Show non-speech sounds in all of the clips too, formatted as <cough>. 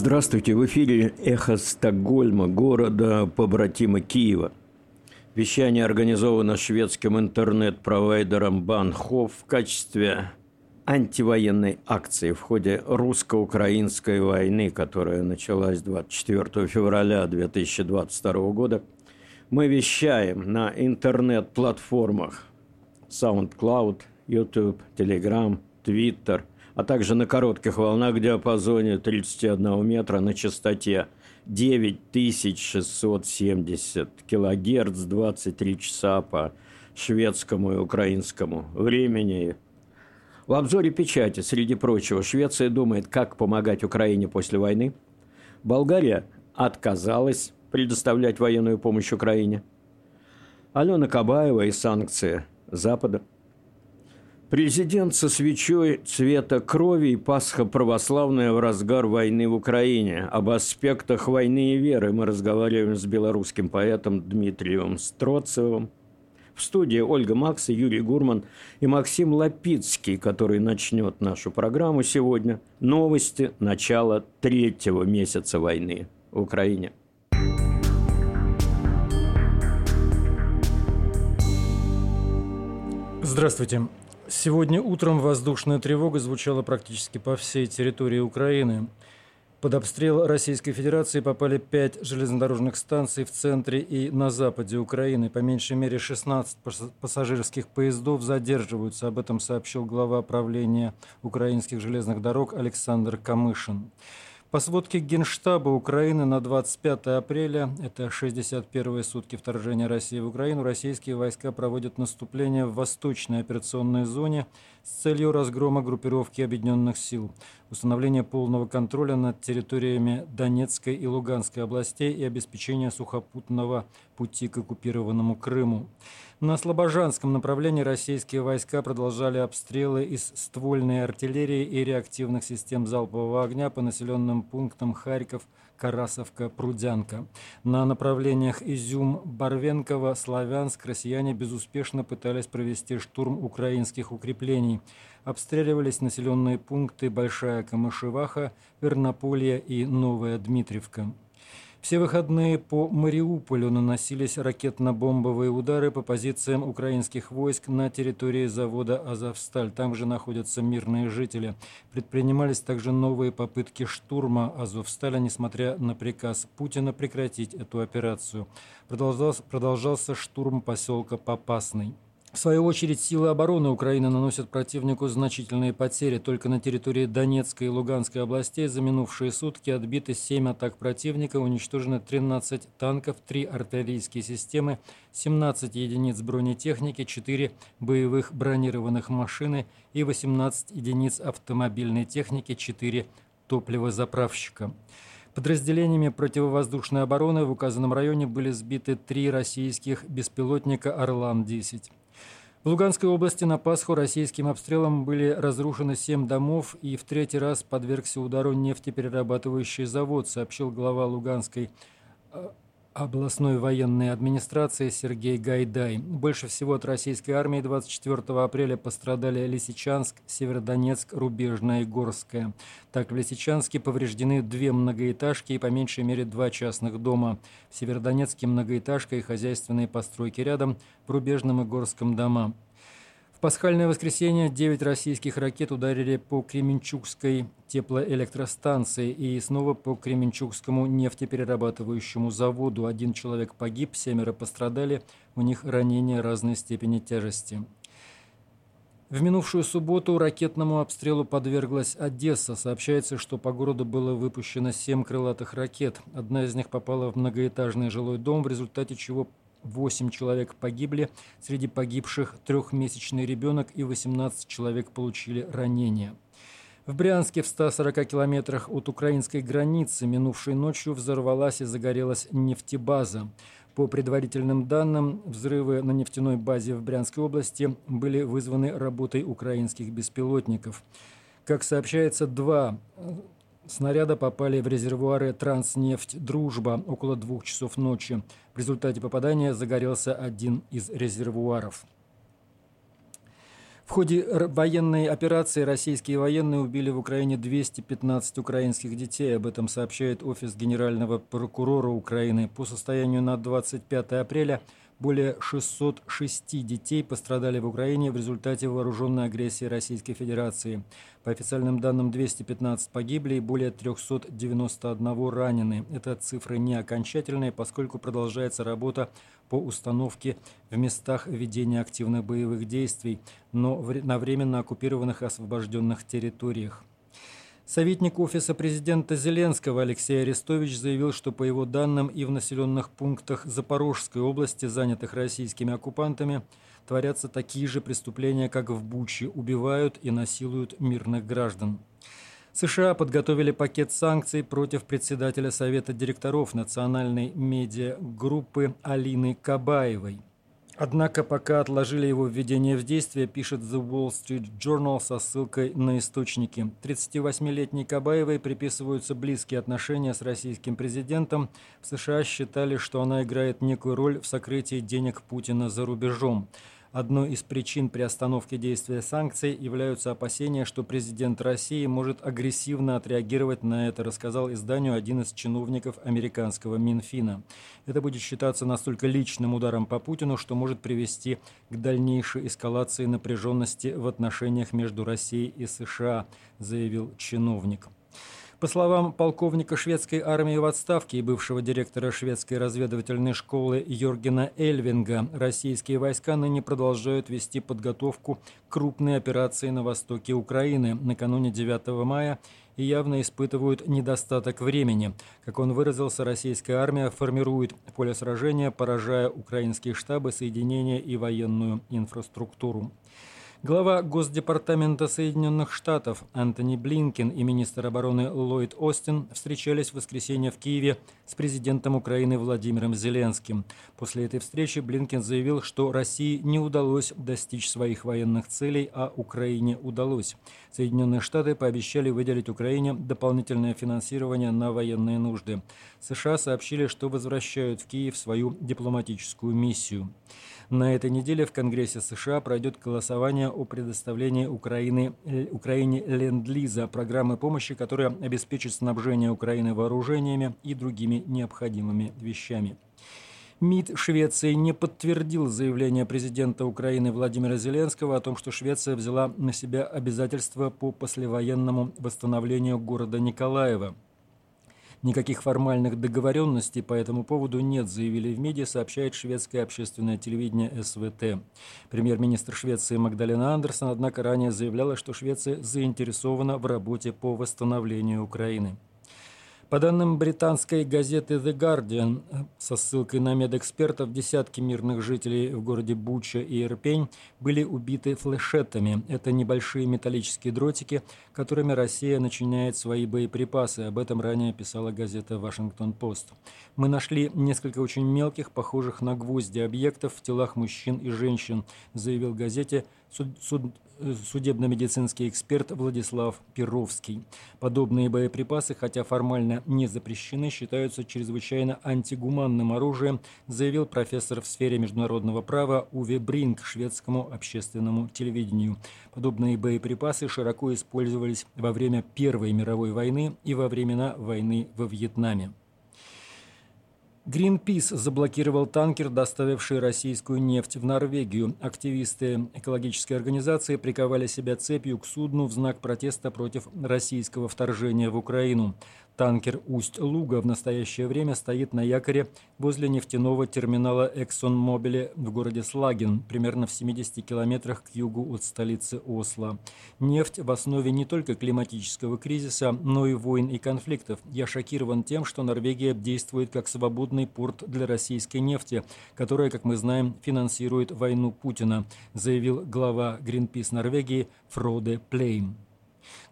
Здравствуйте, в эфире «Эхо Стокгольма», города побратима Киева. Вещание организовано шведским интернет-провайдером Банхоф в качестве антивоенной акции в ходе русско-украинской войны, которая началась 24 февраля 2022 года. Мы вещаем на интернет-платформах SoundCloud, YouTube, Telegram, Twitter – а также на коротких волнах в диапазоне 31 метра на частоте 9670 килогерц 23 часа по шведскому и украинскому времени. В обзоре печати, среди прочего, Швеция думает, как помогать Украине после войны. Болгария отказалась предоставлять военную помощь Украине. Алена Кабаева и санкции Запада – Президент со свечой цвета крови и Пасха православная в разгар войны в Украине. Об аспектах войны и веры мы разговариваем с белорусским поэтом Дмитрием Строцевым. В студии Ольга Макс и Юрий Гурман и Максим Лапицкий, который начнет нашу программу сегодня. Новости начала третьего месяца войны в Украине. Здравствуйте. Сегодня утром воздушная тревога звучала практически по всей территории Украины. Под обстрел Российской Федерации попали пять железнодорожных станций в центре и на западе Украины. По меньшей мере 16 пассажирских поездов задерживаются. Об этом сообщил глава правления украинских железных дорог Александр Камышин. По сводке Генштаба Украины на 25 апреля, это 61-е сутки вторжения России в Украину, российские войска проводят наступление в восточной операционной зоне с целью разгрома группировки объединенных сил, установления полного контроля над территориями Донецкой и Луганской областей и обеспечения сухопутного пути к оккупированному Крыму. На Слобожанском направлении российские войска продолжали обстрелы из ствольной артиллерии и реактивных систем залпового огня по населенным пунктам Харьков, Карасовка, Прудянка. На направлениях Изюм-Барвенково, Славянск россияне безуспешно пытались провести штурм украинских укреплений. Обстреливались населенные пункты Большая Камышеваха, Вернополье и Новая Дмитриевка. Все выходные по Мариуполю наносились ракетно-бомбовые удары по позициям украинских войск на территории завода «Азовсталь». Там же находятся мирные жители. Предпринимались также новые попытки штурма «Азовсталя», несмотря на приказ Путина прекратить эту операцию. Продолжался, продолжался штурм поселка Попасный. В свою очередь, силы обороны Украины наносят противнику значительные потери. Только на территории Донецкой и Луганской областей за минувшие сутки отбиты 7 атак противника, уничтожено 13 танков, 3 артиллерийские системы, 17 единиц бронетехники, 4 боевых бронированных машины и 18 единиц автомобильной техники, 4 топливозаправщика. Подразделениями противовоздушной обороны в указанном районе были сбиты три российских беспилотника «Орлан-10». В Луганской области на Пасху российским обстрелом были разрушены семь домов и в третий раз подвергся удару нефтеперерабатывающий завод, сообщил глава Луганской э, областной военной администрации Сергей Гайдай. Больше всего от российской армии 24 апреля пострадали Лисичанск, Северодонецк, Рубежная и Горская. Так, в Лисичанске повреждены две многоэтажки и по меньшей мере два частных дома. В Северодонецке многоэтажка и хозяйственные постройки рядом, в Рубежном и Горском дома. В пасхальное воскресенье 9 российских ракет ударили по Кременчугской теплоэлектростанции и снова по Кременчугскому нефтеперерабатывающему заводу. Один человек погиб, семеро пострадали, у них ранения разной степени тяжести. В минувшую субботу ракетному обстрелу подверглась Одесса. Сообщается, что по городу было выпущено семь крылатых ракет. Одна из них попала в многоэтажный жилой дом, в результате чего Восемь человек погибли, среди погибших трехмесячный ребенок и 18 человек получили ранения. В Брянске в 140 километрах от украинской границы минувшей ночью взорвалась и загорелась нефтебаза. По предварительным данным, взрывы на нефтяной базе в Брянской области были вызваны работой украинских беспилотников. Как сообщается, два Снаряды попали в резервуары «Транснефть Дружба» около двух часов ночи. В результате попадания загорелся один из резервуаров. В ходе военной операции российские военные убили в Украине 215 украинских детей. Об этом сообщает Офис Генерального прокурора Украины. По состоянию на 25 апреля более 606 детей пострадали в Украине в результате вооруженной агрессии Российской Федерации. По официальным данным, 215 погибли и более 391 ранены. Это цифры не окончательные, поскольку продолжается работа по установке в местах ведения активных боевых действий, но на временно оккупированных и освобожденных территориях. Советник Офиса президента Зеленского Алексей Арестович заявил, что по его данным и в населенных пунктах Запорожской области, занятых российскими оккупантами, творятся такие же преступления, как в Буче, убивают и насилуют мирных граждан. США подготовили пакет санкций против председателя Совета директоров национальной медиагруппы Алины Кабаевой. Однако пока отложили его введение в действие, пишет The Wall Street Journal со ссылкой на источники. 38-летней Кабаевой приписываются близкие отношения с российским президентом. В США считали, что она играет некую роль в сокрытии денег Путина за рубежом. Одной из причин приостановки действия санкций являются опасения, что президент России может агрессивно отреагировать на это, рассказал изданию один из чиновников американского Минфина. Это будет считаться настолько личным ударом по Путину, что может привести к дальнейшей эскалации напряженности в отношениях между Россией и США, заявил чиновник. По словам полковника шведской армии в отставке и бывшего директора шведской разведывательной школы Йоргена Эльвинга, российские войска ныне продолжают вести подготовку крупной операции на востоке Украины накануне 9 мая и явно испытывают недостаток времени. Как он выразился, российская армия формирует поле сражения, поражая украинские штабы, соединения и военную инфраструктуру. Глава Госдепартамента Соединенных Штатов Антони Блинкен и министр обороны Ллойд Остин встречались в воскресенье в Киеве с президентом Украины Владимиром Зеленским. После этой встречи Блинкен заявил, что России не удалось достичь своих военных целей, а Украине удалось. Соединенные Штаты пообещали выделить Украине дополнительное финансирование на военные нужды. США сообщили, что возвращают в Киев свою дипломатическую миссию. На этой неделе в Конгрессе США пройдет голосование о предоставлении Украины, э, Украине Ленд-Лиза, программы помощи, которая обеспечит снабжение Украины вооружениями и другими необходимыми вещами. МИД Швеции не подтвердил заявление президента Украины Владимира Зеленского о том, что Швеция взяла на себя обязательства по послевоенному восстановлению города Николаева – Никаких формальных договоренностей по этому поводу нет, заявили в МИДе, сообщает шведское общественное телевидение СВТ. Премьер-министр Швеции Магдалена Андерсон, однако, ранее заявляла, что Швеция заинтересована в работе по восстановлению Украины. По данным британской газеты The Guardian, со ссылкой на медэкспертов, десятки мирных жителей в городе Буча и Ирпень были убиты флешетами. Это небольшие металлические дротики, которыми Россия начиняет свои боеприпасы. Об этом ранее писала газета «Вашингтон-Пост». Мы нашли несколько очень мелких, похожих на гвозди объектов в телах мужчин и женщин, заявил газете суд, суд, судебно-медицинский эксперт Владислав Перовский. Подобные боеприпасы, хотя формально не запрещены, считаются чрезвычайно антигуманным оружием, заявил профессор в сфере международного права Уве Бринг шведскому общественному телевидению. Подобные боеприпасы широко использовались во время Первой мировой войны и во времена войны во Вьетнаме. Greenpeace заблокировал танкер, доставивший российскую нефть в Норвегию. Активисты экологической организации приковали себя цепью к судну в знак протеста против российского вторжения в Украину. Танкер «Усть-Луга» в настоящее время стоит на якоре возле нефтяного терминала ExxonMobil в городе Слагин, примерно в 70 километрах к югу от столицы Осло. Нефть в основе не только климатического кризиса, но и войн и конфликтов. Я шокирован тем, что Норвегия действует как свободный порт для российской нефти, которая, как мы знаем, финансирует войну Путина, заявил глава Greenpeace Норвегии Фроде Плейн.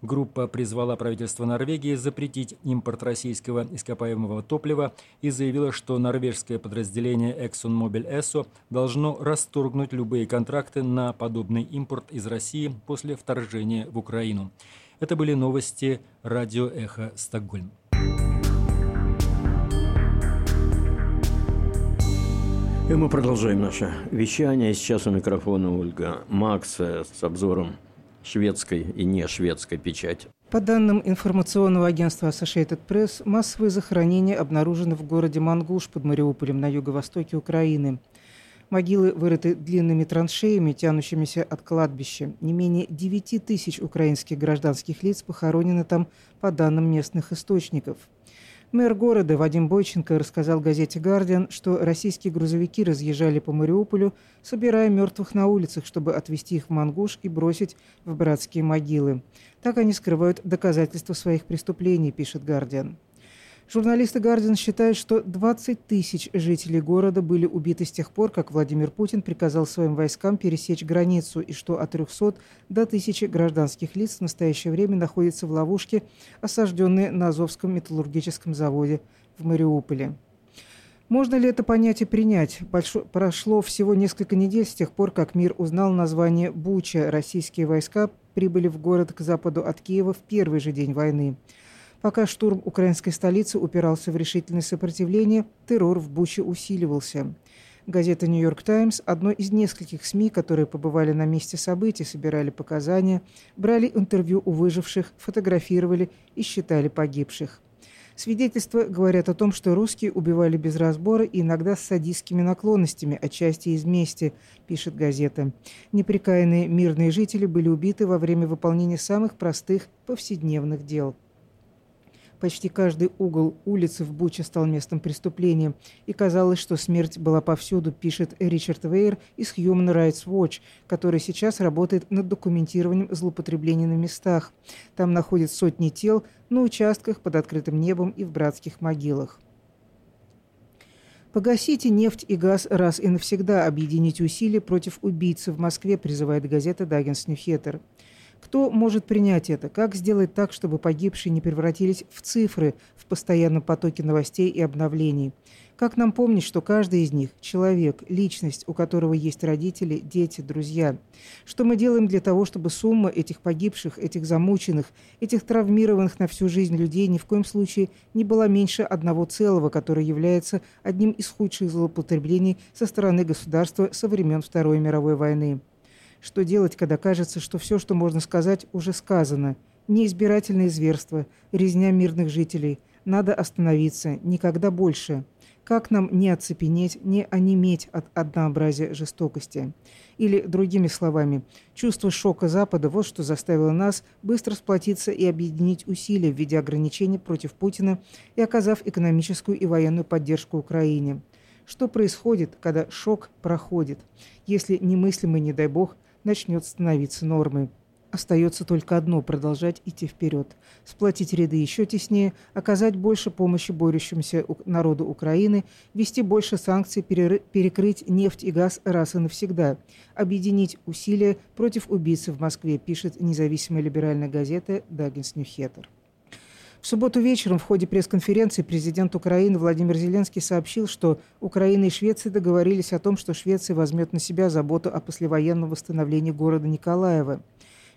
Группа призвала правительство Норвегии запретить импорт российского ископаемого топлива и заявила, что норвежское подразделение ExxonMobil Esso должно расторгнуть любые контракты на подобный импорт из России после вторжения в Украину. Это были новости радио «Эхо Стокгольм». И мы продолжаем наше вещание. Сейчас у микрофона Ольга Макс с обзором шведской и не шведской печати. По данным информационного агентства Associated Press, массовые захоронения обнаружены в городе Мангуш под Мариуполем на юго-востоке Украины. Могилы вырыты длинными траншеями, тянущимися от кладбища. Не менее 9 тысяч украинских гражданских лиц похоронены там, по данным местных источников – Мэр города Вадим Бойченко рассказал газете «Гардиан», что российские грузовики разъезжали по Мариуполю, собирая мертвых на улицах, чтобы отвезти их в Мангуш и бросить в братские могилы. Так они скрывают доказательства своих преступлений, пишет «Гардиан». Журналисты «Гардиан» считают, что 20 тысяч жителей города были убиты с тех пор, как Владимир Путин приказал своим войскам пересечь границу, и что от 300 до 1000 гражданских лиц в настоящее время находятся в ловушке, осажденные на Азовском металлургическом заводе в Мариуполе. Можно ли это понятие принять? Большо... Прошло всего несколько недель с тех пор, как мир узнал название Буча. Российские войска прибыли в город к западу от Киева в первый же день войны. Пока штурм украинской столицы упирался в решительное сопротивление, террор в Буче усиливался. Газета «Нью-Йорк Таймс» – одной из нескольких СМИ, которые побывали на месте событий, собирали показания, брали интервью у выживших, фотографировали и считали погибших. Свидетельства говорят о том, что русские убивали без разбора и иногда с садистскими наклонностями, отчасти из мести, пишет газета. Неприкаянные мирные жители были убиты во время выполнения самых простых повседневных дел – Почти каждый угол улицы в Буче стал местом преступления, и казалось, что смерть была повсюду, пишет Ричард Вейер из Human Rights Watch, который сейчас работает над документированием злоупотреблений на местах. Там находят сотни тел на участках под открытым небом и в братских могилах. Погасите нефть и газ раз и навсегда, объедините усилия против убийцы в Москве, призывает газета «Даггинс Ньюхеттер». Кто может принять это? Как сделать так, чтобы погибшие не превратились в цифры в постоянном потоке новостей и обновлений? Как нам помнить, что каждый из них – человек, личность, у которого есть родители, дети, друзья? Что мы делаем для того, чтобы сумма этих погибших, этих замученных, этих травмированных на всю жизнь людей ни в коем случае не была меньше одного целого, которое является одним из худших злоупотреблений со стороны государства со времен Второй мировой войны? Что делать, когда кажется, что все, что можно сказать, уже сказано? Неизбирательные зверства, резня мирных жителей. Надо остановиться. Никогда больше. Как нам не оцепенеть, не онеметь от однообразия жестокости? Или, другими словами, чувство шока Запада – вот что заставило нас быстро сплотиться и объединить усилия в виде ограничений против Путина и оказав экономическую и военную поддержку Украине. Что происходит, когда шок проходит? Если немыслимый, не дай бог, начнет становиться нормой. Остается только одно – продолжать идти вперед, сплотить ряды еще теснее, оказать больше помощи борющимся народу Украины, вести больше санкций, перекрыть нефть и газ раз и навсегда, объединить усилия против убийцы в Москве, пишет независимая либеральная газета «Даггинс Ньюхеттер». В субботу вечером в ходе пресс-конференции президент Украины Владимир Зеленский сообщил, что Украина и Швеция договорились о том, что Швеция возьмет на себя заботу о послевоенном восстановлении города Николаева.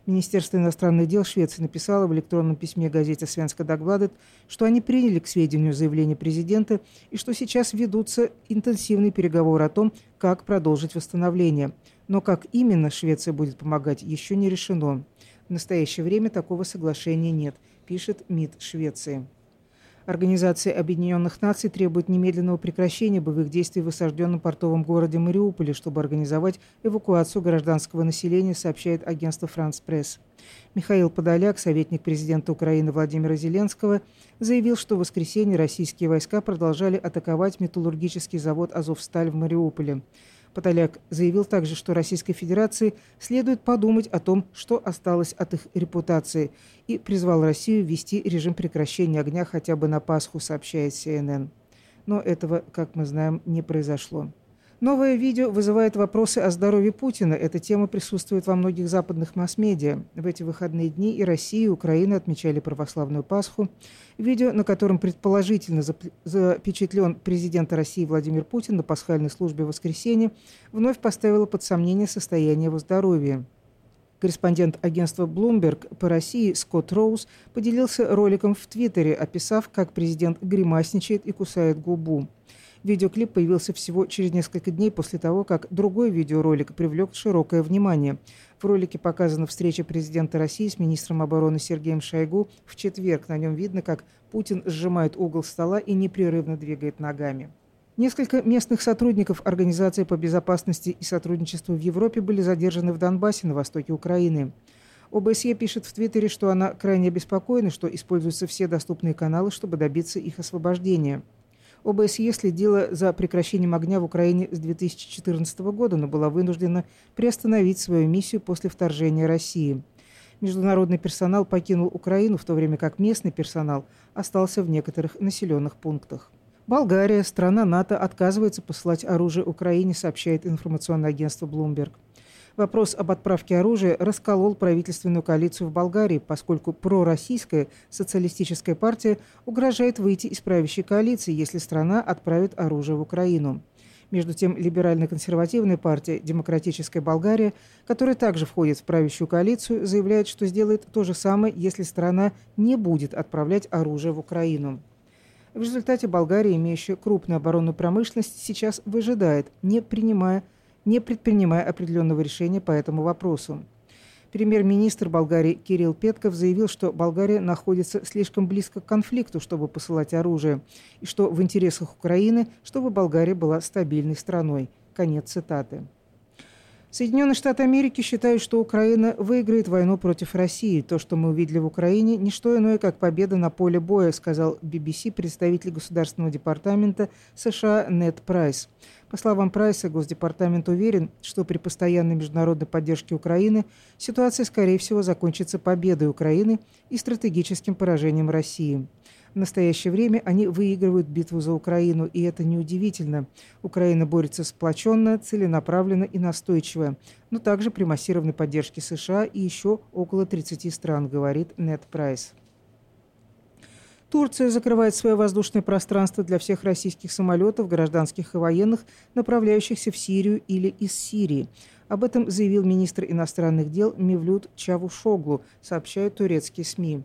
Министерство иностранных дел Швеции написало в электронном письме газете «Свенска Дагбладет», что они приняли к сведению заявление президента и что сейчас ведутся интенсивные переговоры о том, как продолжить восстановление. Но как именно Швеция будет помогать, еще не решено. В настоящее время такого соглашения нет – пишет МИД Швеции. Организация Объединенных Наций требует немедленного прекращения боевых действий в осажденном портовом городе Мариуполе, чтобы организовать эвакуацию гражданского населения, сообщает агентство «Франс Пресс». Михаил Подоляк, советник президента Украины Владимира Зеленского, заявил, что в воскресенье российские войска продолжали атаковать металлургический завод «Азовсталь» в Мариуполе. Подоляк заявил также, что Российской Федерации следует подумать о том, что осталось от их репутации, и призвал Россию ввести режим прекращения огня хотя бы на Пасху, сообщает CNN. Но этого, как мы знаем, не произошло. Новое видео вызывает вопросы о здоровье Путина. Эта тема присутствует во многих западных масс-медиа. В эти выходные дни и Россия, и Украина отмечали православную Пасху. Видео, на котором предположительно запечатлен президент России Владимир Путин на пасхальной службе в воскресенье, вновь поставило под сомнение состояние его здоровья. Корреспондент агентства Bloomberg по России Скотт Роуз поделился роликом в Твиттере, описав, как президент гримасничает и кусает губу. Видеоклип появился всего через несколько дней после того, как другой видеоролик привлек широкое внимание. В ролике показана встреча президента России с министром обороны Сергеем Шойгу в четверг. На нем видно, как Путин сжимает угол стола и непрерывно двигает ногами. Несколько местных сотрудников Организации по безопасности и сотрудничеству в Европе были задержаны в Донбассе на востоке Украины. ОБСЕ пишет в Твиттере, что она крайне обеспокоена, что используются все доступные каналы, чтобы добиться их освобождения. ОБСЕ следила за прекращением огня в Украине с 2014 года, но была вынуждена приостановить свою миссию после вторжения России. Международный персонал покинул Украину, в то время как местный персонал остался в некоторых населенных пунктах. Болгария, страна НАТО, отказывается посылать оружие Украине, сообщает информационное агентство Bloomberg. Вопрос об отправке оружия расколол правительственную коалицию в Болгарии, поскольку пророссийская социалистическая партия угрожает выйти из правящей коалиции, если страна отправит оружие в Украину. Между тем, либерально-консервативная партия «Демократическая Болгария», которая также входит в правящую коалицию, заявляет, что сделает то же самое, если страна не будет отправлять оружие в Украину. В результате Болгария, имеющая крупную оборонную промышленность, сейчас выжидает, не, принимая, не предпринимая определенного решения по этому вопросу. Премьер-министр Болгарии Кирилл Петков заявил, что Болгария находится слишком близко к конфликту, чтобы посылать оружие, и что в интересах Украины, чтобы Болгария была стабильной страной. Конец цитаты. Соединенные Штаты Америки считают, что Украина выиграет войну против России. То, что мы увидели в Украине, не что иное, как победа на поле боя, сказал BBC представитель Государственного департамента США Нед Прайс. По словам Прайса, Госдепартамент уверен, что при постоянной международной поддержке Украины ситуация, скорее всего, закончится победой Украины и стратегическим поражением России. В настоящее время они выигрывают битву за Украину, и это неудивительно. Украина борется сплоченно, целенаправленно и настойчиво, но также при массированной поддержке США и еще около 30 стран, говорит Нед Прайс. Турция закрывает свое воздушное пространство для всех российских самолетов, гражданских и военных, направляющихся в Сирию или из Сирии. Об этом заявил министр иностранных дел Мевлют Чавушоглу, сообщают турецкие СМИ.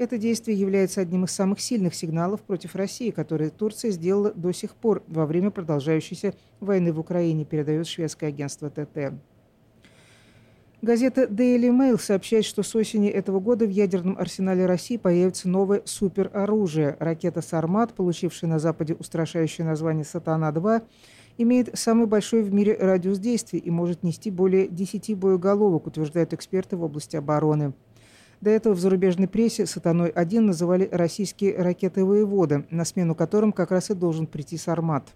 Это действие является одним из самых сильных сигналов против России, которые Турция сделала до сих пор во время продолжающейся войны в Украине, передает шведское агентство ТТ. Газета Daily Mail сообщает, что с осени этого года в ядерном арсенале России появится новое супероружие. Ракета «Сармат», получившая на Западе устрашающее название «Сатана-2», имеет самый большой в мире радиус действия и может нести более 10 боеголовок, утверждают эксперты в области обороны. До этого в зарубежной прессе «Сатаной-1» называли российские ракеты «Воевода», на смену которым как раз и должен прийти «Сармат».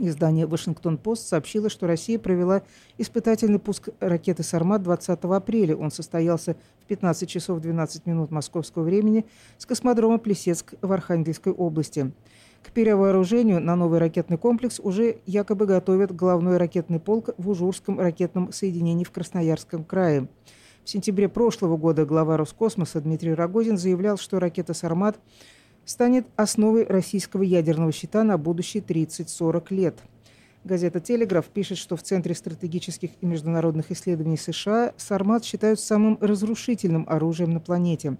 Издание «Вашингтон-Пост» сообщило, что Россия провела испытательный пуск ракеты «Сармат» 20 апреля. Он состоялся в 15 часов 12 минут московского времени с космодрома Плесецк в Архангельской области. К перевооружению на новый ракетный комплекс уже якобы готовят главной ракетный полк в Ужурском ракетном соединении в Красноярском крае. В сентябре прошлого года глава Роскосмоса Дмитрий Рогозин заявлял, что ракета «Сармат» станет основой российского ядерного щита на будущие 30-40 лет. Газета «Телеграф» пишет, что в Центре стратегических и международных исследований США «Сармат» считают самым разрушительным оружием на планете.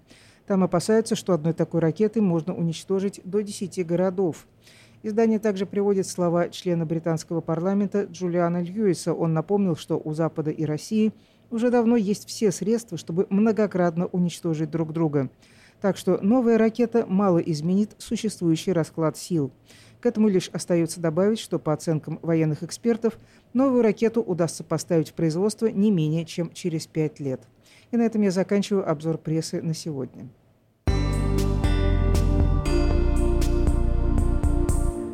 Там опасаются, что одной такой ракетой можно уничтожить до 10 городов. Издание также приводит слова члена британского парламента Джулиана Льюиса. Он напомнил, что у Запада и России – уже давно есть все средства, чтобы многократно уничтожить друг друга. Так что новая ракета мало изменит существующий расклад сил. К этому лишь остается добавить, что по оценкам военных экспертов, новую ракету удастся поставить в производство не менее чем через пять лет. И на этом я заканчиваю обзор прессы на сегодня.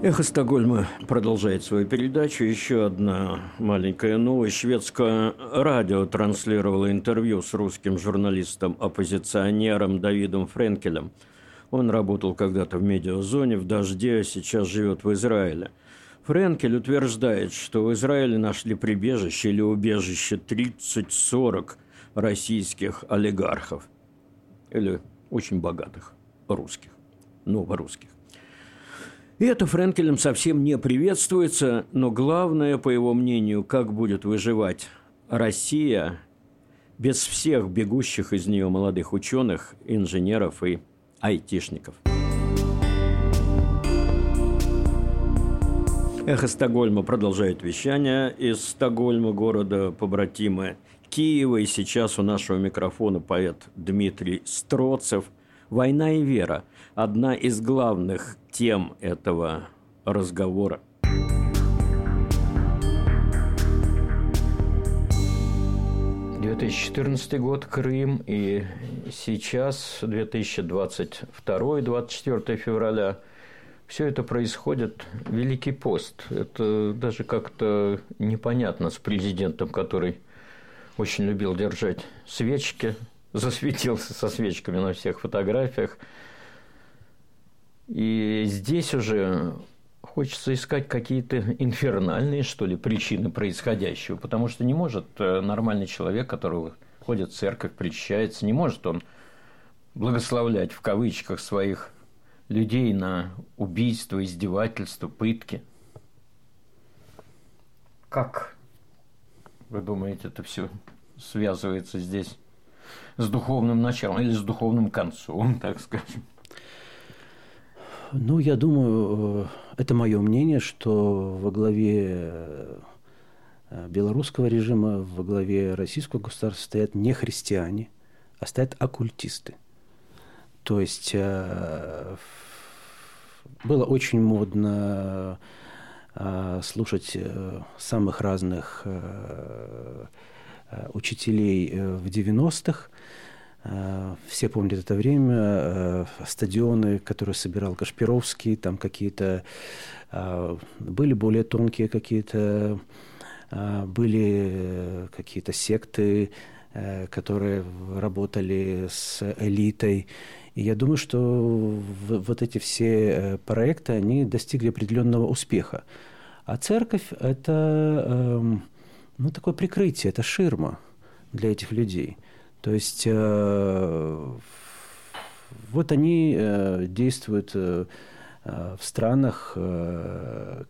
Эхо Стокгольма продолжает свою передачу. Еще одна маленькая новость. Шведское радио транслировало интервью с русским журналистом-оппозиционером Давидом Френкелем. Он работал когда-то в медиазоне в «Дожде», а сейчас живет в Израиле. Френкель утверждает, что в Израиле нашли прибежище или убежище 30-40 российских олигархов. Или очень богатых русских, новорусских. И это Френкелем совсем не приветствуется, но главное, по его мнению, как будет выживать Россия без всех бегущих из нее молодых ученых, инженеров и айтишников. Эхо Стокгольма продолжает вещание из Стокгольма, города побратимы Киева. И сейчас у нашего микрофона поэт Дмитрий Строцев. «Война и вера» – одна из главных тем этого разговора. Две тысячи четырнадцатый год, Крым, и сейчас, 2022-24 февраля – все это происходит Великий пост. Это даже как-то непонятно с президентом, который очень любил держать свечки, засветился со свечками на всех фотографиях. И здесь уже хочется искать какие-то инфернальные, что ли, причины происходящего, потому что не может э, нормальный человек, который ходит в церковь, причащается, не может он благословлять в кавычках своих людей на убийство, издевательство, пытки. Как вы думаете, это все связывается здесь с духовным началом или с духовным концом, <laughs> так скажем? Ну, я думаю, э, это мое мнение, что во главе э, белорусского режима, во главе российского государства стоят не христиане, а стоят оккультисты. То есть э, было очень модно слушать самых разных учителей в 90-х. Все помнят это время, стадионы, которые собирал Кашпировский, там какие-то были более тонкие какие-то, были какие-то секты, которые работали с элитой. И я думаю, что вот эти все э, проекты, они достигли определенного успеха. А церковь – это эм, ну, такое прикрытие, это ширма для этих людей. То есть э, вот они э, действуют Э, в странах,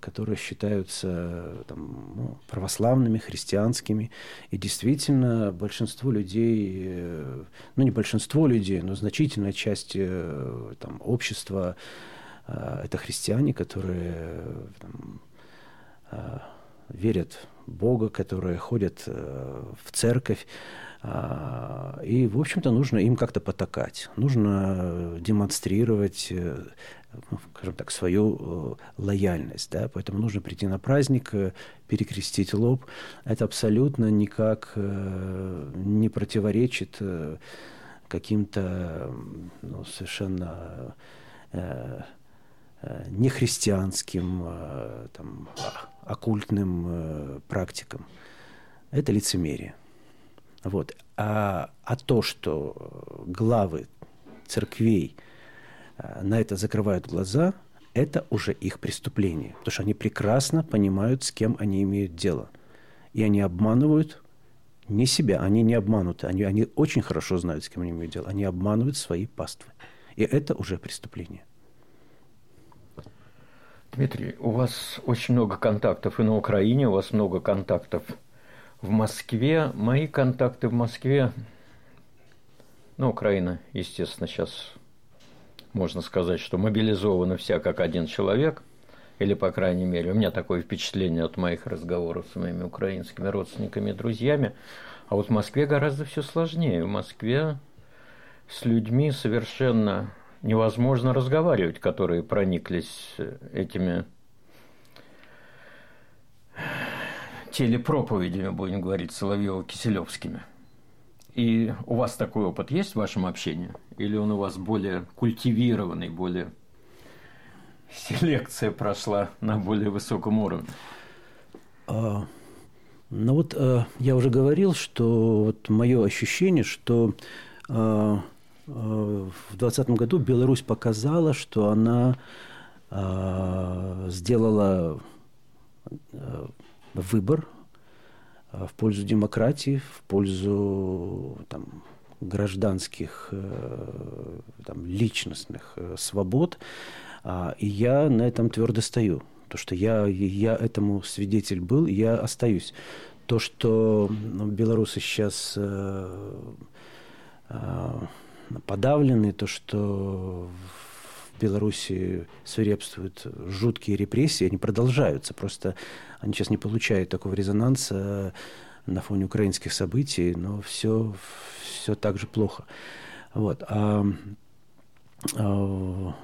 которые считаются там, ну, православными, христианскими. И действительно, большинство людей, ну не большинство людей, но значительная часть там, общества это христиане, которые там, верят в Бога, которые ходят в церковь. И, в общем-то, нужно им как-то потакать. Нужно демонстрировать ну, скажем так, свою э, лояльность. Да? Поэтому нужно прийти на праздник, э, перекрестить лоб. Это абсолютно никак э, не противоречит каким-то ну, совершенно нехристианским, там, оккультным практикам. Это лицемерие. Вот. А, а то, что главы церквей – Э, на это закрывают глаза, это уже их преступление. Потому что они прекрасно понимают, с кем они имеют дело. И они обманывают не себя, они не обмануты. Они, они очень хорошо знают, с кем они имеют дело. Они обманывают свои паствы. И это уже преступление. Дмитрий, у вас очень много контактов и на Украине, у вас много контактов в Москве. Мои контакты в Москве, ну, Украина, естественно, сейчас можно сказать, что мобилизованы вся как один человек, или, по крайней мере, у меня такое впечатление от моих разговоров с моими украинскими родственниками и друзьями. А вот в Москве гораздо все сложнее. В Москве с людьми совершенно невозможно разговаривать, которые прониклись этими телепроповедями, будем говорить, Соловьева-Киселевскими. И у вас такой опыт есть в вашем общении? Или он у вас более культивированный, более селекция прошла на более высоком уровне? А, ну вот а, я уже говорил, что вот мое ощущение, что а, а, в 2020 году Беларусь показала, что она а, сделала выбор Э, в пользу демократии, в пользу там, гражданских, э, там, личностных э, свобод. А, и я на этом твердо стою. То, что я, я этому свидетель был, я остаюсь. То, что ну, белорусы сейчас подавлены, то, что Беларуси свирепствуют жуткие репрессии, они продолжаются, просто они сейчас не получают такого резонанса на фоне украинских событий, но все, все так же плохо. Вот. А, а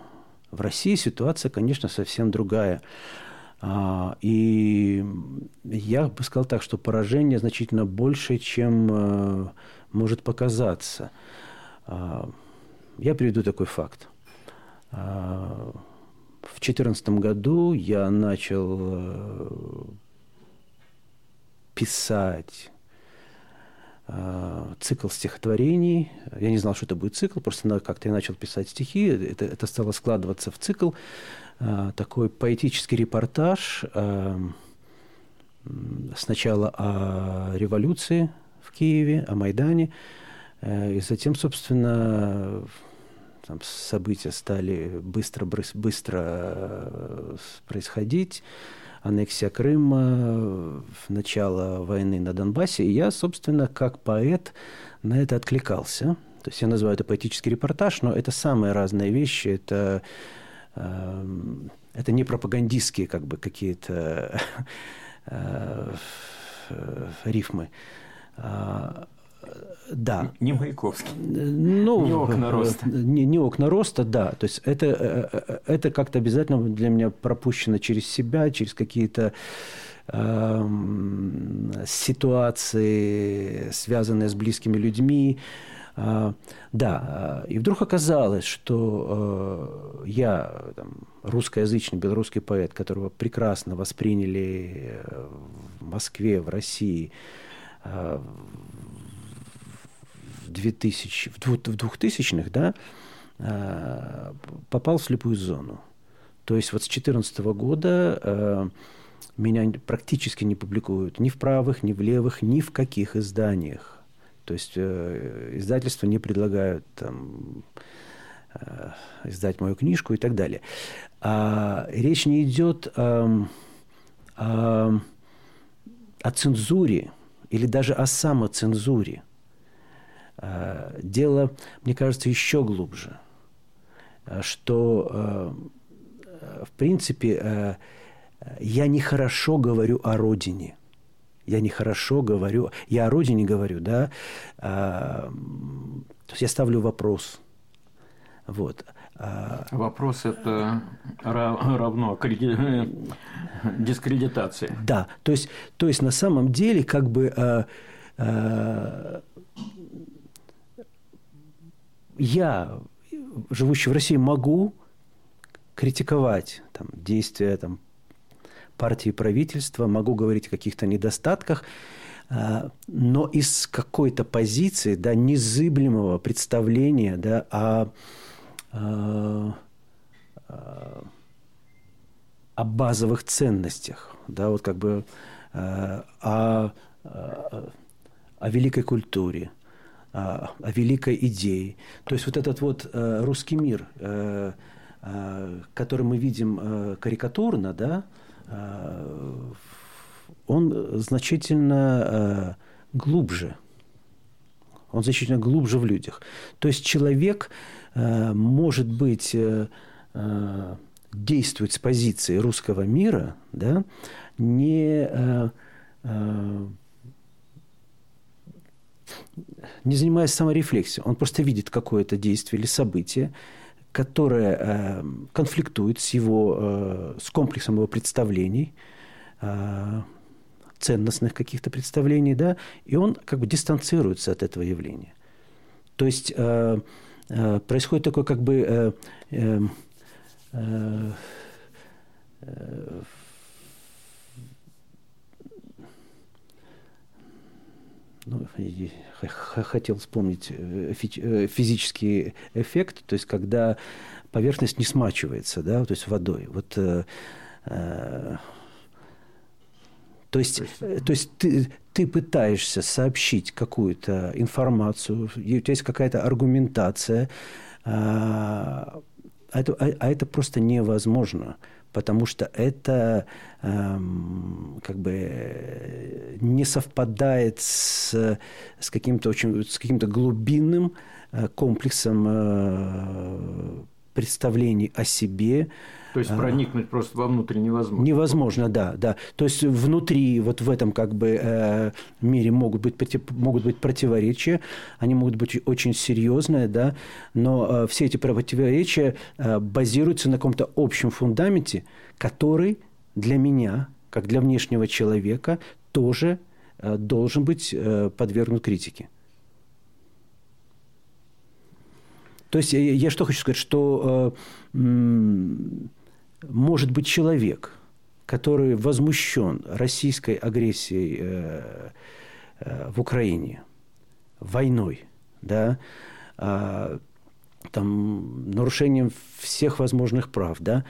в России ситуация, конечно, совсем другая. А, и я бы сказал так, что поражение значительно больше, чем а, может показаться. А, я приведу такой факт. В 2014 году я начал писать цикл стихотворений. Я не знал, что это будет цикл, просто как-то я начал писать стихи. Это, это стало складываться в цикл. Э, такой поэтический репортаж э, сначала о революции в Киеве, о Майдане, э, и затем, собственно, там события стали быстро, быстро происходить, аннексия Крыма, начало войны на Донбассе. И я, собственно, как поэт на это откликался. То есть я называю это поэтический репортаж, но это самые разные вещи. Это Эм, это не пропагандистские как бы какие-то <laughs> э, рифмы. Да. Не Маяковский. Ну, не окна роста. Не, не окна роста, да. То есть это, э, э, это как-то обязательно для меня пропущено через себя, через какие-то э, ситуации, связанные с близкими людьми. А, да, а, и вдруг оказалось, что э, я там, русскоязычный белорусский поэт, которого прекрасно восприняли э, в Москве, в России э, 2000, в 2000-х, да, попал в слепую зону. То есть вот с 2014 года меня практически не публикуют ни в правых, ни в левых, ни в каких изданиях. То есть э, издательства не предлагают там, э, издать мою книжку и так далее. А речь не идет о, о, о цензуре или даже о самоцензуре. А, дело, мне кажется, еще глубже, что, э, в принципе, я нехорошо говорю о родине я нехорошо говорю, я о родине говорю, да, то есть я ставлю вопрос. Вот. Вопрос это равно дискредитации. Да, то есть, то есть на самом деле как бы я, живущий в России, могу критиковать там, действия там, партии правительства, могу говорить о каких-то недостатках, а, но из какой-то позиции, да, незыблемого представления, да, о, о, о базовых ценностях, да, вот как бы а, о, о, о великой культуре, о, о великой идее. То есть вот этот вот э, русский мир, э, э, который мы видим карикатурно, да, он значительно глубже. Он значительно глубже в людях. То есть человек может быть действует с позиции русского мира, да, не, не занимаясь саморефлексией. Он просто видит какое-то действие или событие, которая э, конфликтует с его, э, с комплексом его представлений, э, ценностных каких-то представлений, да, и он как бы дистанцируется от этого явления. То есть э, э, происходит такое как бы э, э, э, ну, хотел вспомнить э, э, физический эффект, то есть когда поверхность не смачивается, да, то есть водой. Вот, э, э, то есть, то есть ты, ты пытаешься сообщить какую-то информацию, у тебя есть какая-то аргументация, а, это, а, а это просто невозможно потому что это эм, как бы не совпадает с, с каким-то очень с каким-то глубинным э, комплексом э, представлений о себе. То есть проникнуть просто вовнутрь невозможно. Невозможно, да, да. То есть внутри, вот в этом как бы э, мире могут быть, могут быть противоречия, они могут быть очень серьезные, да, но э, все эти противоречия э, базируются на каком-то общем фундаменте, который для меня, как для внешнего человека, тоже э, должен быть э, подвергнут критике. То есть я, я что хочу сказать, что э, может быть человек, который возмущен российской агрессией э, э, в Украине, войной, да, э, там, нарушением всех возможных прав, да,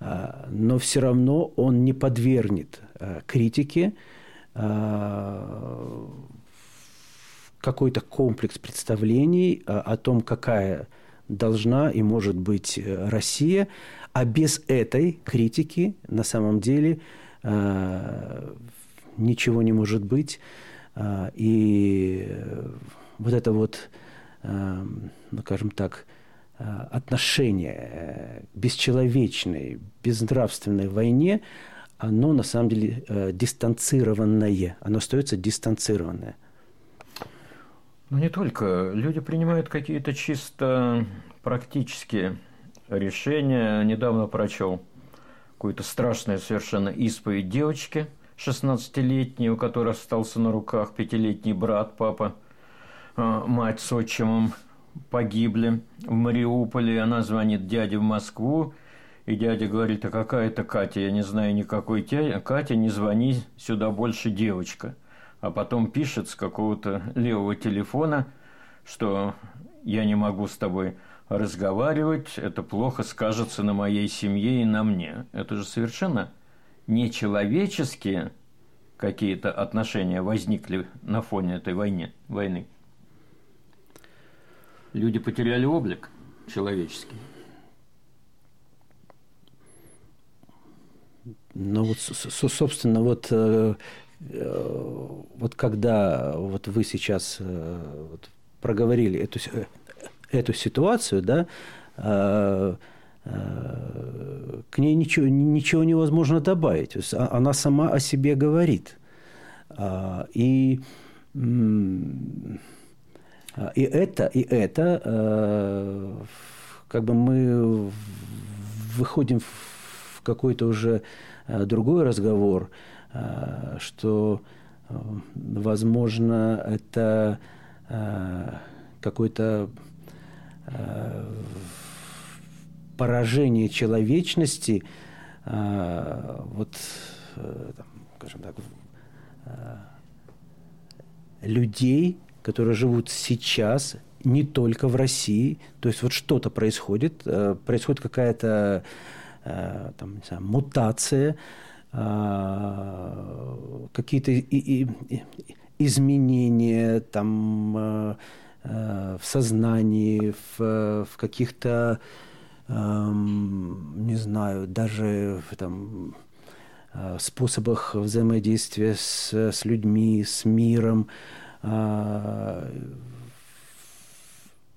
э, но все равно он не подвергнет э, критике э, какой-то комплекс представлений о, том, какая должна и может быть Россия, а без этой критики на самом деле э, ничего не может быть. Э, и вот это вот, ну, скажем так, отношение к бесчеловечной, безнравственной войне, оно на самом деле дистанцированное, оно остается дистанцированное. Ну, не только. Люди принимают какие-то чисто практические решения. Недавно прочел какую-то страшную совершенно исповедь девочки 16-летней, у которой остался на руках пятилетний брат, папа, а, мать с отчимом погибли в Мариуполе. Она звонит дяде в Москву, и дядя говорит, а какая это Катя? Я не знаю никакой Катя, не звони сюда больше, девочка а потом пишет с какого-то левого телефона, что я не могу с тобой разговаривать, это плохо скажется на моей семье и на мне. Это же совершенно нечеловеческие какие-то отношения возникли на фоне этой войны. войны. Люди потеряли облик человеческий. Ну вот, собственно, вот э, Э, вот когда вот вы сейчас э, вот проговорили эту, эту ситуацию, да, к ней ничего, ничего невозможно добавить. А, она сама о себе говорит. А, и, и это, и это как бы мы выходим в какой-то уже другой разговор – что, возможно, это какое-то поражение человечности, вот, скажем так, людей, которые живут сейчас, не только в России. То есть вот что-то происходит, происходит какая-то там, не знаю, мутация, какие-то изменения там в сознании, в, в каких-то, не знаю, даже в там, способах взаимодействия с, с людьми, с миром.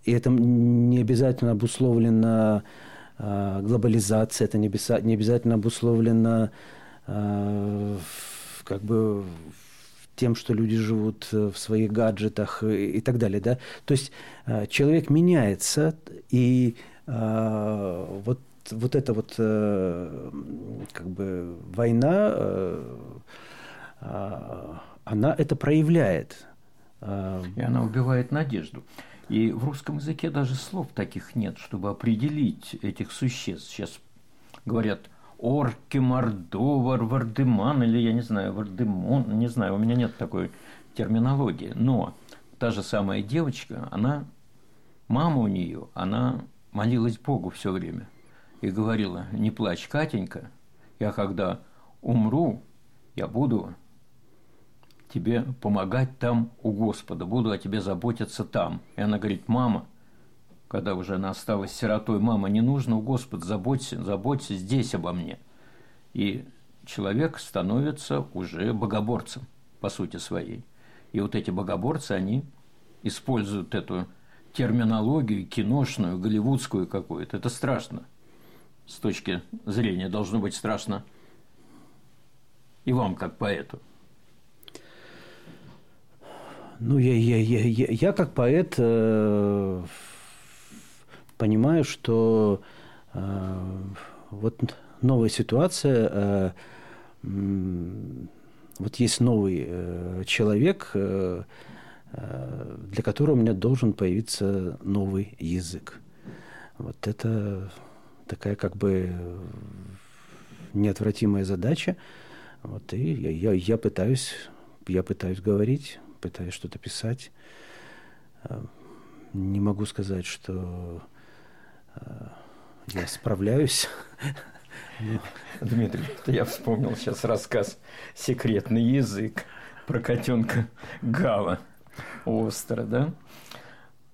И это не обязательно обусловлено глобализацией, это не обязательно обусловлено Э, как бы тем, что люди живут э, в своих гаджетах и, так далее, да. То есть э, человек меняется, и вот вот эта вот как бы война, она это проявляет. И она убивает надежду. И в русском языке даже слов таких нет, чтобы определить этих существ. Сейчас говорят Орки, Мордовар, Вардеман, или я не знаю, Вардемон, не знаю, у меня нет такой терминологии. Но та же самая девочка, она, мама у нее, она молилась Богу все время и говорила, не плачь, Катенька, я когда умру, я буду тебе помогать там у Господа, буду о тебе заботиться там. И она говорит, мама, когда уже она осталась сиротой, мама, не нужно, Господь, заботься, заботься здесь обо мне. И человек становится уже богоборцем, по сути своей. И вот эти богоборцы, они используют эту терминологию киношную, голливудскую какую-то. Это страшно. С точки зрения должно быть страшно и вам, как поэту. Ну, я, я, я, я, я как поэт э, понимаю, что э, вот новая ситуация, э, вот есть новый э, человек, э, э, для которого у меня должен появиться новый язык. Вот это такая как бы неотвратимая задача. Вот, и я, я, я пытаюсь, я пытаюсь говорить, пытаюсь что-то писать. Э, не могу сказать, что я справляюсь. Дмитрий, я вспомнил сейчас рассказ «Секретный язык» про котенка Гала Остера, да?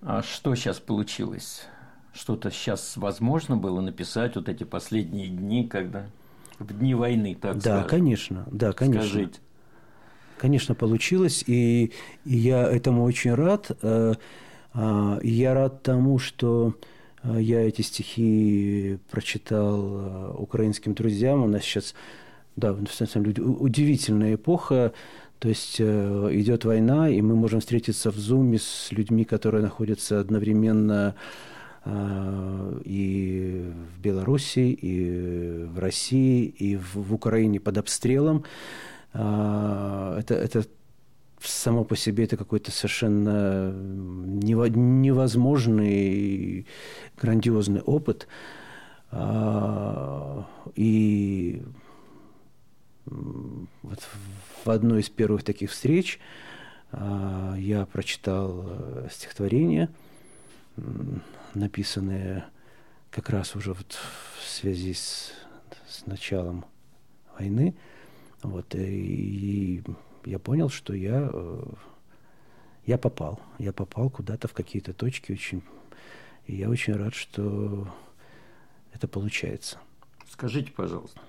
А что сейчас получилось? Что-то сейчас возможно было написать вот эти последние дни, когда в дни войны, так Да, скажем? конечно, да, конечно. Скажите. Конечно, получилось, и, и я этому очень рад. Э, а, Я рад тому, что я эти стихи прочитал э, украинским друзьям. У нас сейчас, да, на деле, удивительная эпоха. То есть э, идет война, и мы можем встретиться в Зуме с людьми, которые находятся одновременно э, и в Беларуси, и в России, и в, в Украине под обстрелом. Это, это само по себе это какой-то совершенно нево- невозможный грандиозный опыт. А, И вот в одной из первых таких встреч а, я прочитал э, стихотворение, написанное как раз уже вот в связи с, с началом войны. Вот, и я понял, что я, э, я попал. Я попал куда-то в какие-то точки очень. И я очень рад, что это получается. Скажите, пожалуйста.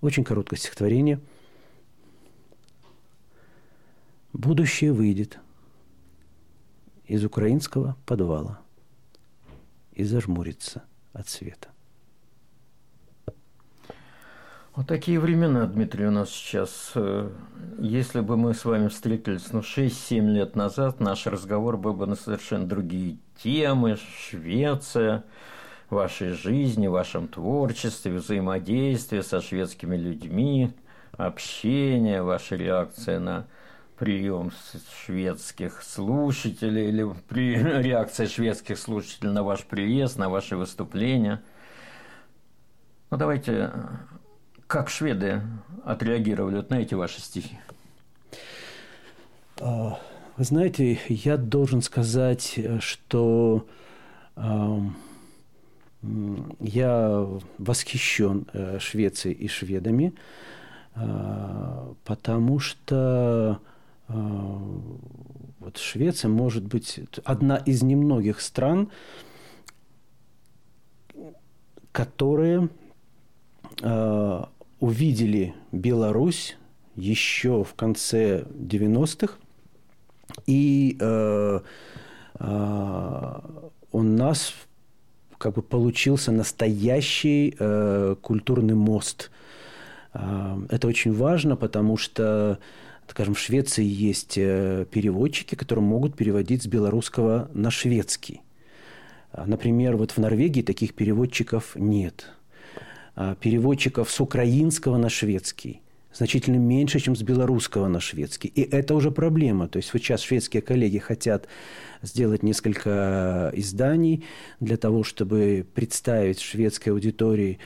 Очень короткое стихотворение. Будущее выйдет из украинского подвала и зажмурится от света. Вот такие времена, Дмитрий, у нас сейчас. Э, Если бы мы с вами встретились, ну, 6-7 лет назад, наш разговор был бы на совершенно другие темы. Швеция, вашей жизни, вашем творчестве, взаимодействие со шведскими людьми, общение, ваша реакция на прием шведских слушателей или при, <laughs> реакция шведских слушателей на ваш приезд, на ваши выступления. Ну, давайте как шведы отреагировали вот на эти ваши стихи? А, Вы знаете, я должен сказать, э, что м, я восхищен э, Швецией и шведами, а, потому что а, вот Швеция может быть одна из немногих стран, которые э, увидели Беларусь еще в конце 90-х, и э, э, у нас как бы получился настоящий э, культурный мост. Э, Это очень важно, потому что, скажем, в Швеции есть э, переводчики, которые могут переводить с белорусского на шведский. Например, вот в Норвегии таких переводчиков нет. А Переводчиков с украинского на шведский значительно меньше, чем с белорусского на шведский. И это уже проблема. То есть вот сейчас шведские коллеги хотят сделать несколько изданий для того, чтобы представить шведской аудитории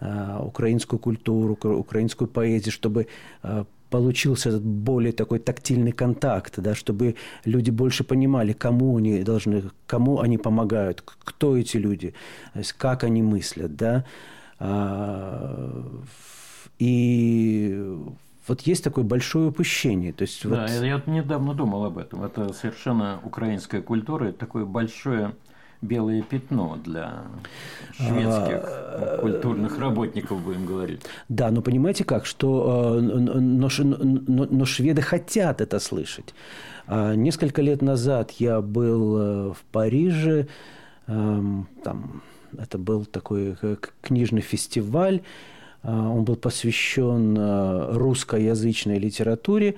а, украинскую культуру, укра- украинскую поэзию, чтобы а, получился этот более такой тактильный контакт, да, чтобы люди больше понимали, кому они должны, кому они помогают, кто эти люди, как они мыслят, да. А, И вот есть такое большое упущение. То есть Да, вот, я недавно думал об этом. Это совершенно украинская культура, это такое большое белое пятно для шведских а, культурных работников, будем говорить. Да, но понимаете как, что но, но, но шведы хотят это слышать. Несколько лет назад я был в Париже, эм, там это был такой книжный фестиваль, он был посвящен русскоязычной литературе,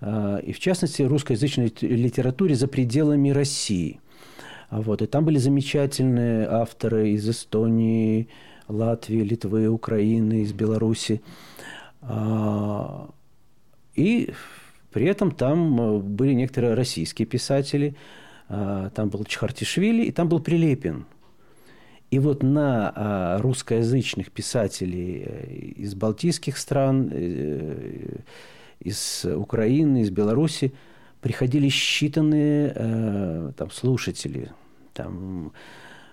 и в частности русскоязычной литературе за пределами России – а вот. И там были замечательные авторы из Эстонии, Латвии, Литвы, Украины, из Беларуси. А, и при этом там э, были некоторые российские писатели. А, там был Чхартишвили и там был Прилепин. И вот на русскоязычных писателей э, из балтийских стран, э, из Украины, из Беларуси приходили считанные там, слушатели, там,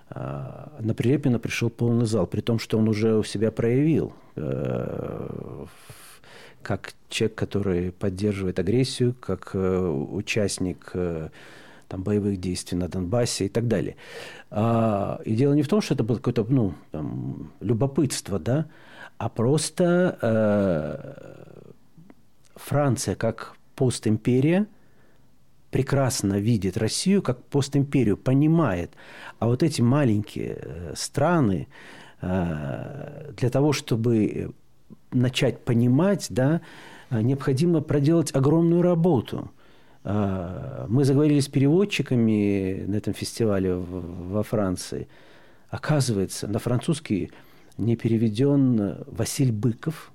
а, на Прилепина пришел полный зал, при том, что он уже у себя проявил э, как человек, который поддерживает агрессию, как э, участник э, там, боевых действий на Донбассе и так далее. А, и дело не в том, что это было какое-то ну, там, любопытство, да, а просто э, Франция как постимперия – прекрасно видит Россию как постимперию, понимает. А вот эти маленькие э, страны э, для того, чтобы начать понимать, да, э, необходимо проделать огромную работу. Мы заговорили с переводчиками на этом фестивале во Франции. Оказывается, на французский не переведен Василь Быков,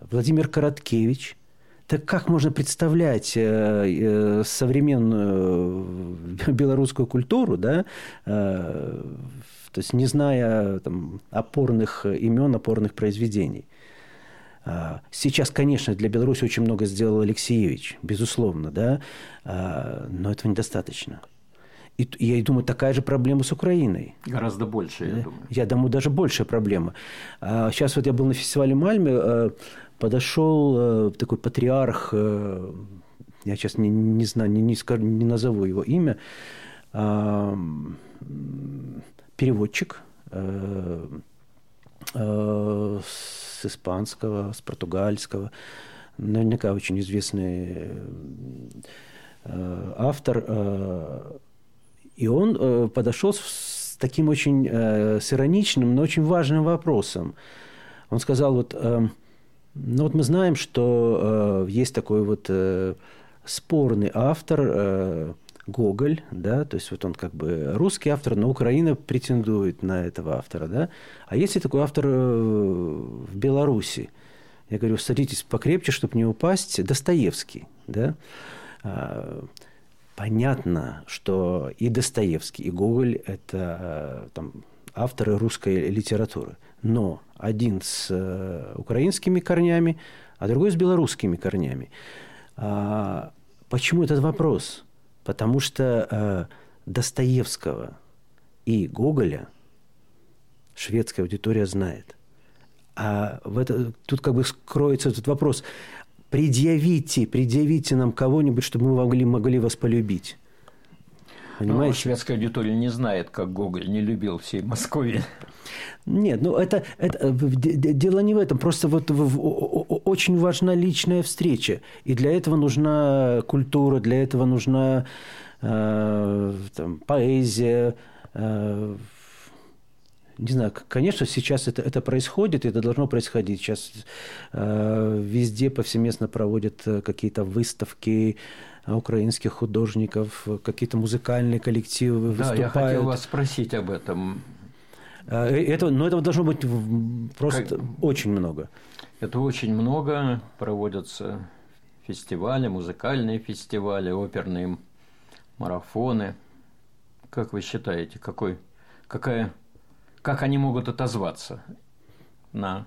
Владимир Короткевич – так как можно представлять э, э, современную <laughs> белорусскую культуру, да, э, то есть не зная там, опорных имен, опорных произведений? Сейчас, конечно, для Беларуси очень много сделал Алексеевич, безусловно, да, но этого недостаточно. И я думаю, такая же проблема с Украиной. Гораздо больше, я думаю. Я думаю, даже большая проблема. Сейчас вот я был на фестивале Мальме, подошел такой патриарх, я сейчас не, не знаю, не, не, скажу, не назову его имя, переводчик э, испанского, с португальского, наверняка очень известный э, автор. Э, и он э, подошел с таким очень с ироничным, но очень важным вопросом. Он сказал, вот ну вот мы знаем, что есть такой вот спорный автор Гоголь, да, то есть вот он как бы русский автор, но Украина претендует на этого автора, да. А есть и такой автор э, в Беларуси. Я говорю, садитесь покрепче, чтобы не упасть. Достоевский, да. А, понятно, что и Достоевский, и Гоголь – это э, там, авторы русской литературы. Но один с э, украинскими корнями, а другой с белорусскими корнями. А, почему этот вопрос? Потому что э, Достоевского и Гоголя шведская аудитория знает. А в это, тут как бы скроется этот вопрос. Предъявите, предъявите нам кого-нибудь, чтобы мы могли, могли вас полюбить. Понимаете? Но шведская аудитория не знает, как Гоголь не любил всей Москвы. Нет, ну это, это э, дело не в этом. Просто вот очень важна личная встреча. И для этого нужна культура, для этого нужна э, там, поэзия. Э, не знаю, конечно, сейчас это, это происходит, это должно происходить. Сейчас э, везде повсеместно проводят э, какие-то выставки, украинских художников, какие-то музыкальные коллективы выступают. Да, я хотел вас спросить об этом. Э, это, но этого должно быть просто как... очень много. Это очень много. Проводятся фестивали, музыкальные фестивали, оперные марафоны. Как вы считаете, какой, какая, как они могут отозваться на...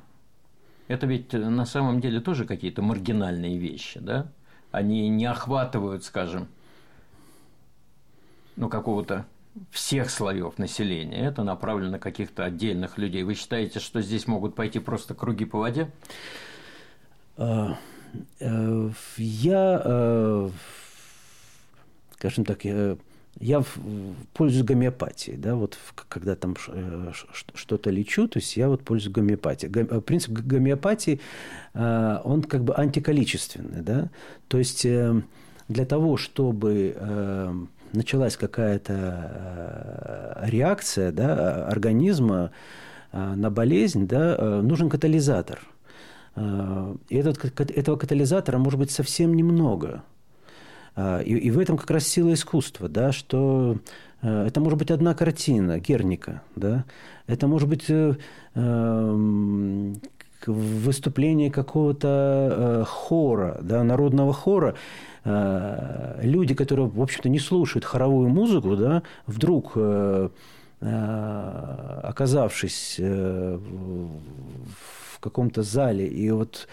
Это ведь на самом деле тоже какие-то маргинальные вещи, да? Они не охватывают, скажем, ну, какого-то всех слоев населения. Это направлено на каких-то отдельных людей. Вы считаете, что здесь могут пойти просто круги по воде? А, э, я, э, скажем так, я пользуюсь гомеопатией, да, вот когда там э, что-то лечу, то есть я вот пользуюсь гомеопатией. Э, принцип гомеопатии, э, он как бы антиколичественный, да, то есть для того, чтобы началась какая-то реакция да, организма на болезнь, да, нужен катализатор. И этот, этого катализатора может быть совсем немного – и, и в этом как раз сила искусства, да, что э, это может быть одна картина Герника, да, это может быть э, эм, выступление какого-то э, хора, да, народного хора, люди, которые, в общем-то, не слушают хоровую музыку, да, вдруг оказавшись в в каком-то зале, и вот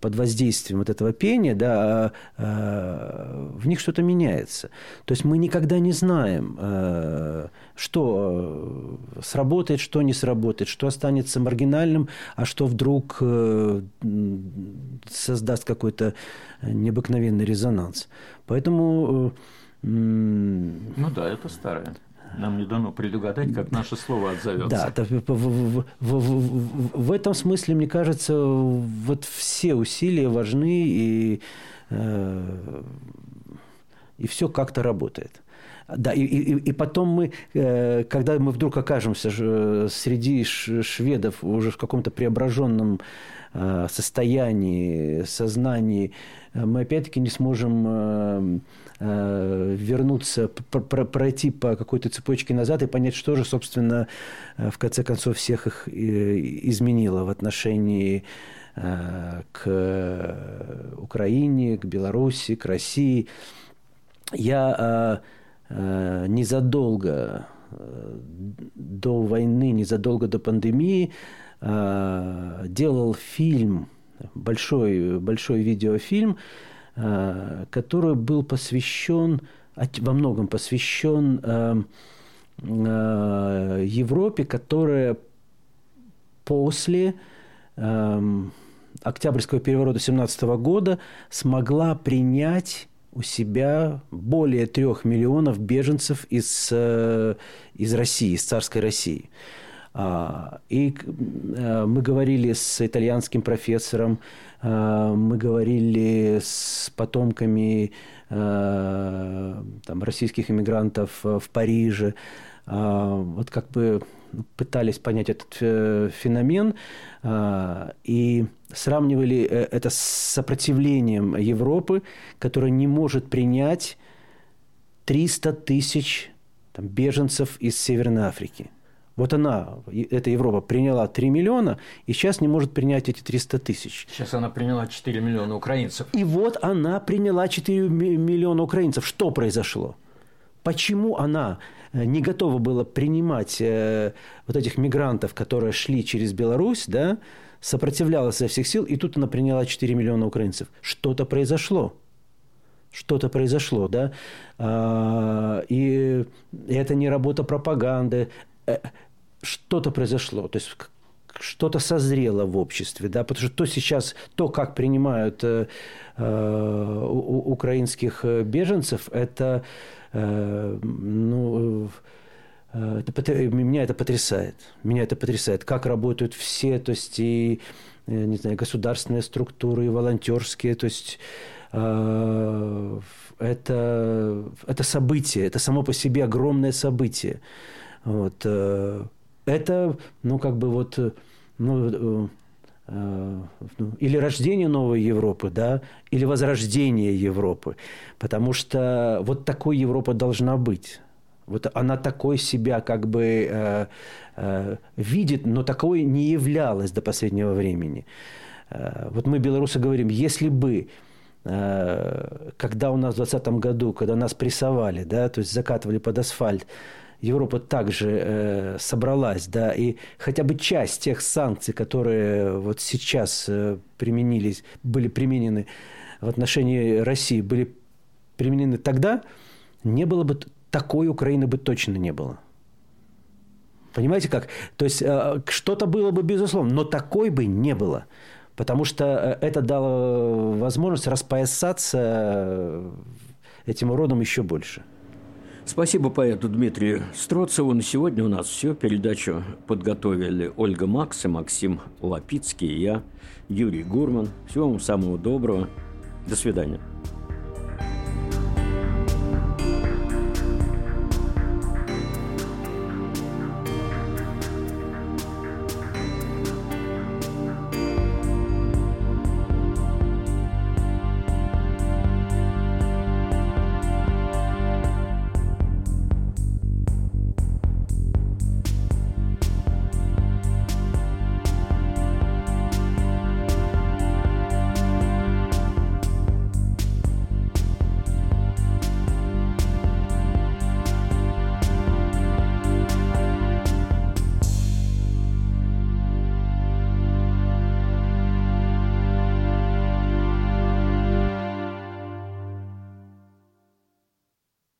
под воздействием вот этого пения, да, э, в них что-то меняется. То есть мы никогда не знаем, э, что сработает, что не сработает, что останется маргинальным, а что вдруг э, создаст какой-то необыкновенный резонанс. Поэтому... Ну да, это старое. Нам не дано предугадать, как наше слово отзовется. Да, в, в, в, в этом смысле, мне кажется, вот все усилия важны, и, э, и все как-то работает. Да, и, и, и потом мы, э, когда мы вдруг окажемся среди шведов уже в каком-то преображенном э, состоянии, сознании, мы опять-таки не сможем Э, вернуться, пройти по какой-то цепочке назад и понять, что же, собственно, э, в конце концов всех их изменило в отношении э, к Украине, к Беларуси, к России. Я незадолго до войны, незадолго до пандемии делал фильм, большой, большой видеофильм, Э, который был посвящен, во многом посвящен э, э, Европе, которая после Октябрьского переворота 17 года смогла принять у себя более трех миллионов беженцев из, из России, из царской России. А, и мы говорили с итальянским профессором Э, мы говорили с потомками э, там, российских иммигрантов в Париже. Э, вот как бы пытались понять этот феномен и сравнивали это с сопротивлением Европы, которая не может принять 300 тысяч там, беженцев из Северной Африки. Вот она, эта Европа, приняла 3 миллиона, и сейчас не может принять эти 300 тысяч. Сейчас она приняла 4 миллиона украинцев. И вот она приняла 4 миллиона украинцев. Что произошло? Почему она э, не готова была принимать э, вот этих мигрантов, которые шли через Беларусь, да, сопротивлялась со всех сил, и тут она приняла 4 миллиона украинцев? Что-то произошло что-то произошло, да, а, и это не работа пропаганды, что-то произошло, то есть что-то созрело в обществе, да, потому что то сейчас, то, как принимают э, э, украинских беженцев, это, э, ну, э, это, меня это потрясает, меня это потрясает, как работают все, то есть и, э, не знаю, государственные структуры, и волонтерские, то есть э, это, это событие, это само по себе огромное событие. Вот, э, это, ну, как бы вот, э, ну, э, ну, или рождение новой Европы, да, или возрождение Европы. Потому что вот такой Европа должна быть. Вот она такой себя как бы э, э, видит, но такой не являлась до последнего времени. Э, вот мы, белорусы, говорим, если бы когда у нас в 2020 году, когда нас прессовали, да, то есть закатывали под асфальт, Европа также э, собралась, да, и хотя бы часть тех санкций, которые вот сейчас э, применились, были применены в отношении России, были применены тогда, не было бы такой Украины бы точно не было. Понимаете как? То есть э, что-то было бы безусловно, но такой бы не было. Потому что э, это дало возможность распоясаться э, этим уродом еще больше. Спасибо поэту Дмитрию Строцеву. На сегодня у нас все. Передачу подготовили Ольга Макс и Максим Лапицкий, и я, Юрий Гурман. Всего вам самого доброго. До свидания.